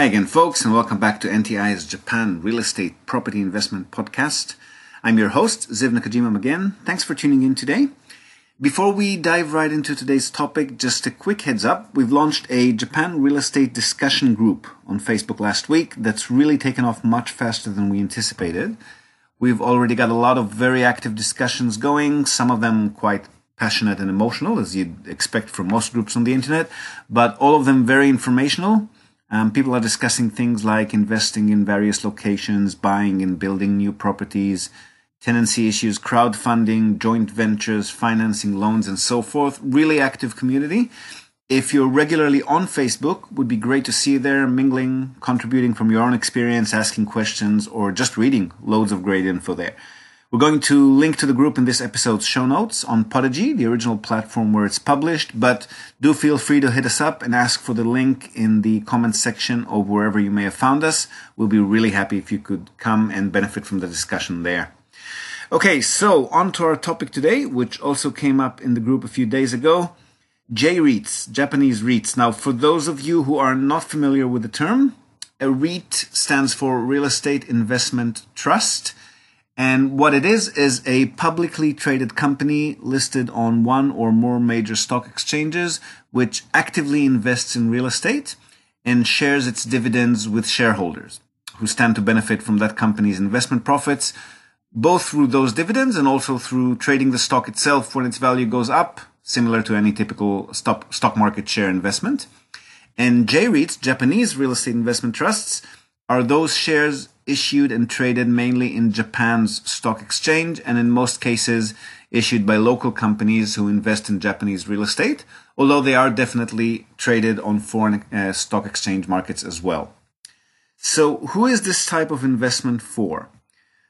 Hi again, folks, and welcome back to NTI's Japan Real Estate Property Investment Podcast. I'm your host, Ziv Nakajima again. Thanks for tuning in today. Before we dive right into today's topic, just a quick heads up. We've launched a Japan real estate discussion group on Facebook last week that's really taken off much faster than we anticipated. We've already got a lot of very active discussions going, some of them quite passionate and emotional, as you'd expect from most groups on the internet, but all of them very informational um, people are discussing things like investing in various locations, buying and building new properties, tenancy issues, crowdfunding, joint ventures, financing loans, and so forth. Really active community. If you're regularly on Facebook, would be great to see you there, mingling, contributing from your own experience, asking questions, or just reading loads of great info there. We're going to link to the group in this episode's show notes on Podigee, the original platform where it's published, but do feel free to hit us up and ask for the link in the comments section or wherever you may have found us. We'll be really happy if you could come and benefit from the discussion there. Okay, so on to our topic today, which also came up in the group a few days ago. J-REITs, Japanese REITs. Now, for those of you who are not familiar with the term, a REIT stands for Real Estate Investment Trust. And what it is, is a publicly traded company listed on one or more major stock exchanges, which actively invests in real estate and shares its dividends with shareholders who stand to benefit from that company's investment profits, both through those dividends and also through trading the stock itself when its value goes up, similar to any typical stock, market share investment. And J-REITs, Japanese real estate investment trusts, are those shares issued and traded mainly in Japan's stock exchange and in most cases issued by local companies who invest in Japanese real estate, although they are definitely traded on foreign uh, stock exchange markets as well. So, who is this type of investment for?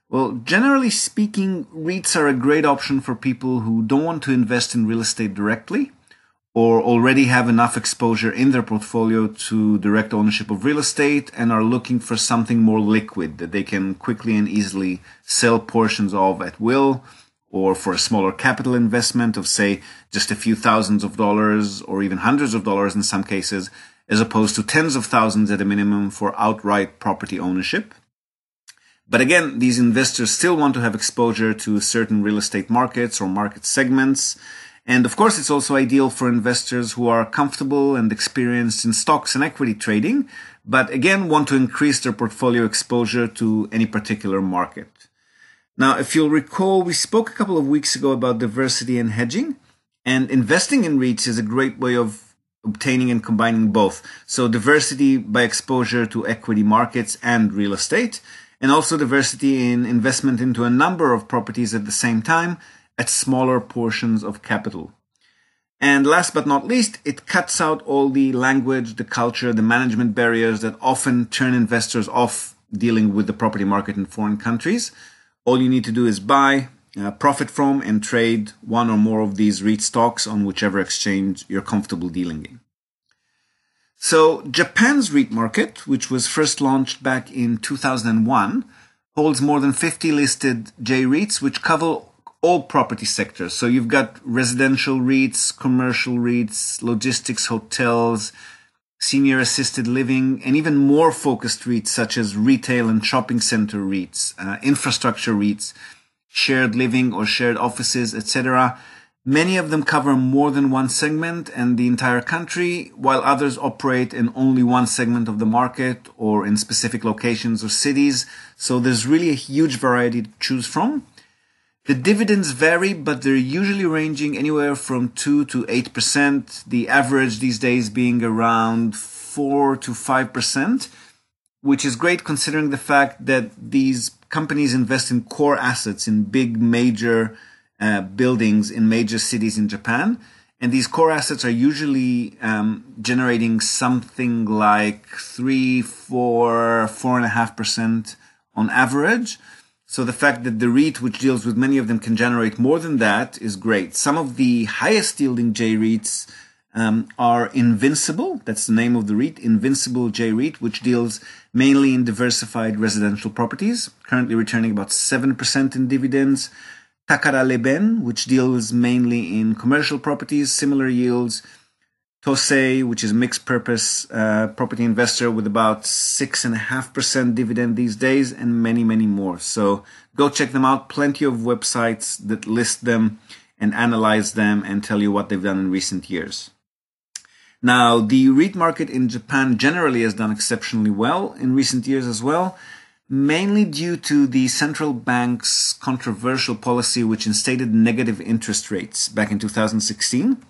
Well, generally speaking, REITs are a great option for people who don't want to invest in real estate directly or already have enough exposure in their portfolio to direct ownership of real estate and are looking for something more liquid that they can quickly and easily sell portions of at will or for a smaller capital investment of say just a few thousands of dollars or even hundreds of dollars in some cases as opposed to tens of thousands at a minimum for outright property ownership. But again, these investors still want to have exposure to certain real estate markets or market segments and of course, it's also ideal for investors who are comfortable and experienced in stocks and equity trading, but again, want to increase their portfolio exposure to any particular market. Now, if you'll recall, we spoke a couple of weeks ago about diversity and hedging, and investing in REITs is a great way of obtaining and combining both. So diversity by exposure to equity markets and real estate, and also diversity in investment into a number of properties at the same time, at smaller portions of capital. And last but not least, it cuts out all the language, the culture, the management barriers that often turn investors off dealing with the property market in foreign countries. All you need to do is buy, uh, profit from, and trade one or more of these REIT stocks on whichever exchange you're comfortable dealing in. So Japan's REIT market, which was first launched back in 2001, holds more than 50 listed J REITs, which cover all property sectors. So you've got residential REITs, commercial REITs, logistics hotels, senior assisted living, and even more focused REITs such as retail and shopping center REITs, uh, infrastructure REITs, shared living or shared offices, etc. Many of them cover more than one segment and the entire country, while others operate in only one segment of the market or in specific locations or cities. So there's really a huge variety to choose from. The dividends vary, but they're usually ranging anywhere from 2 to 8%, the average these days being around 4 to 5%, which is great considering the fact that these companies invest in core assets in big major uh, buildings in major cities in Japan. And these core assets are usually um, generating something like 3, 4, 4.5% on average. So the fact that the REIT, which deals with many of them, can generate more than that is great. Some of the highest yielding J REITs um, are Invincible. That's the name of the REIT, Invincible J REIT, which deals mainly in diversified residential properties, currently returning about 7% in dividends. Takara Leben, which deals mainly in commercial properties, similar yields. Tosei, which is mixed purpose uh, property investor with about six and a half percent dividend these days, and many, many more. So go check them out. Plenty of websites that list them and analyze them and tell you what they've done in recent years. Now, the REIT market in Japan generally has done exceptionally well in recent years as well, mainly due to the central bank's controversial policy which instated negative interest rates back in 2016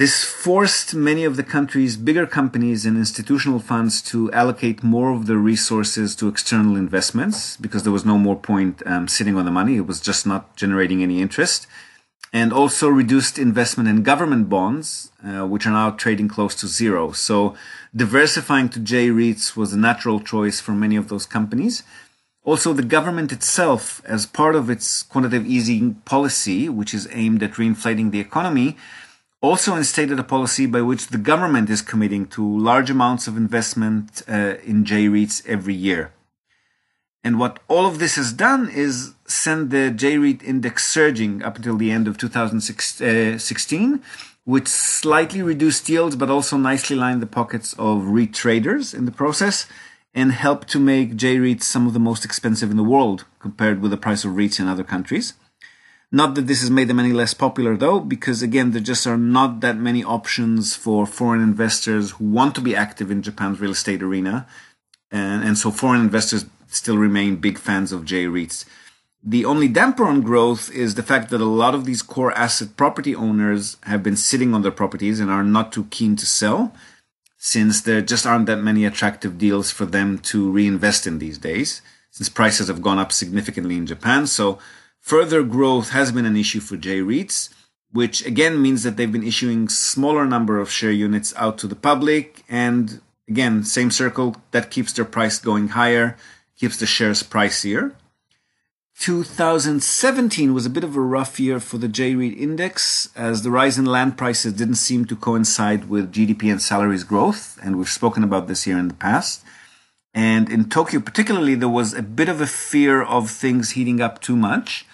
this forced many of the country's bigger companies and institutional funds to allocate more of their resources to external investments because there was no more point um, sitting on the money. It was just not generating any interest. And also reduced investment in government bonds, uh, which are now trading close to zero. So diversifying to J REITs was a natural choice for many of those companies. Also, the government itself, as part of its quantitative easing policy, which is aimed at reinflating the economy, also instated a policy by which the government is committing to large amounts of investment uh, in J REITs every year. And what all of this has done is send the J REIT index surging up until the end of 2016, uh, which slightly reduced yields but also nicely lined the pockets of REIT traders in the process and helped to make J REITs some of the most expensive in the world compared with the price of REITs in other countries. Not that this has made them any less popular though, because again, there just are not that many options for foreign investors who want to be active in Japan's real estate arena. And, and so foreign investors still remain big fans of J REITs. The only damper on growth is the fact that a lot of these core asset property owners have been sitting on their properties and are not too keen to sell, since there just aren't that many attractive deals for them to reinvest in these days, since prices have gone up significantly in Japan. So Further growth has been an issue for J REITs, which again means that they've been issuing smaller number of share units out to the public. And again, same circle that keeps their price going higher, keeps the shares pricier. 2017 was a bit of a rough year for the J REIT index as the rise in land prices didn't seem to coincide with GDP and salaries growth. And we've spoken about this here in the past. And in Tokyo, particularly, there was a bit of a fear of things heating up too much.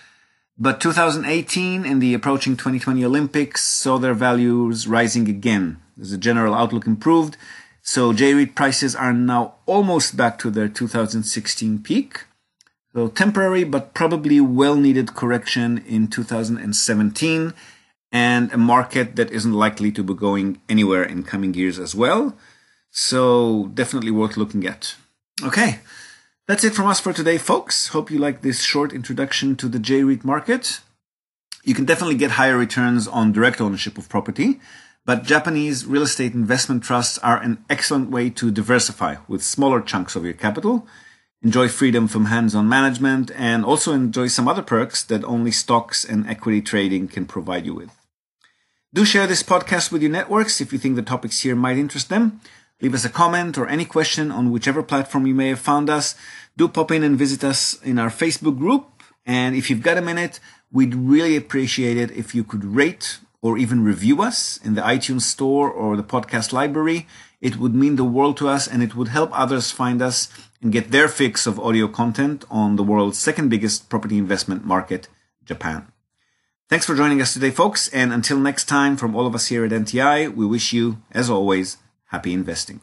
But 2018 and the approaching 2020 Olympics saw their values rising again. As the general outlook improved, so J-REIT prices are now almost back to their 2016 peak. So temporary but probably well needed correction in 2017 and a market that isn't likely to be going anywhere in coming years as well. So definitely worth looking at. Okay. That's it from us for today, folks. Hope you like this short introduction to the J REIT market. You can definitely get higher returns on direct ownership of property, but Japanese real estate investment trusts are an excellent way to diversify with smaller chunks of your capital, enjoy freedom from hands on management, and also enjoy some other perks that only stocks and equity trading can provide you with. Do share this podcast with your networks if you think the topics here might interest them. Leave us a comment or any question on whichever platform you may have found us. Do pop in and visit us in our Facebook group. And if you've got a minute, we'd really appreciate it if you could rate or even review us in the iTunes store or the podcast library. It would mean the world to us and it would help others find us and get their fix of audio content on the world's second biggest property investment market, Japan. Thanks for joining us today, folks. And until next time, from all of us here at NTI, we wish you, as always, Happy investing.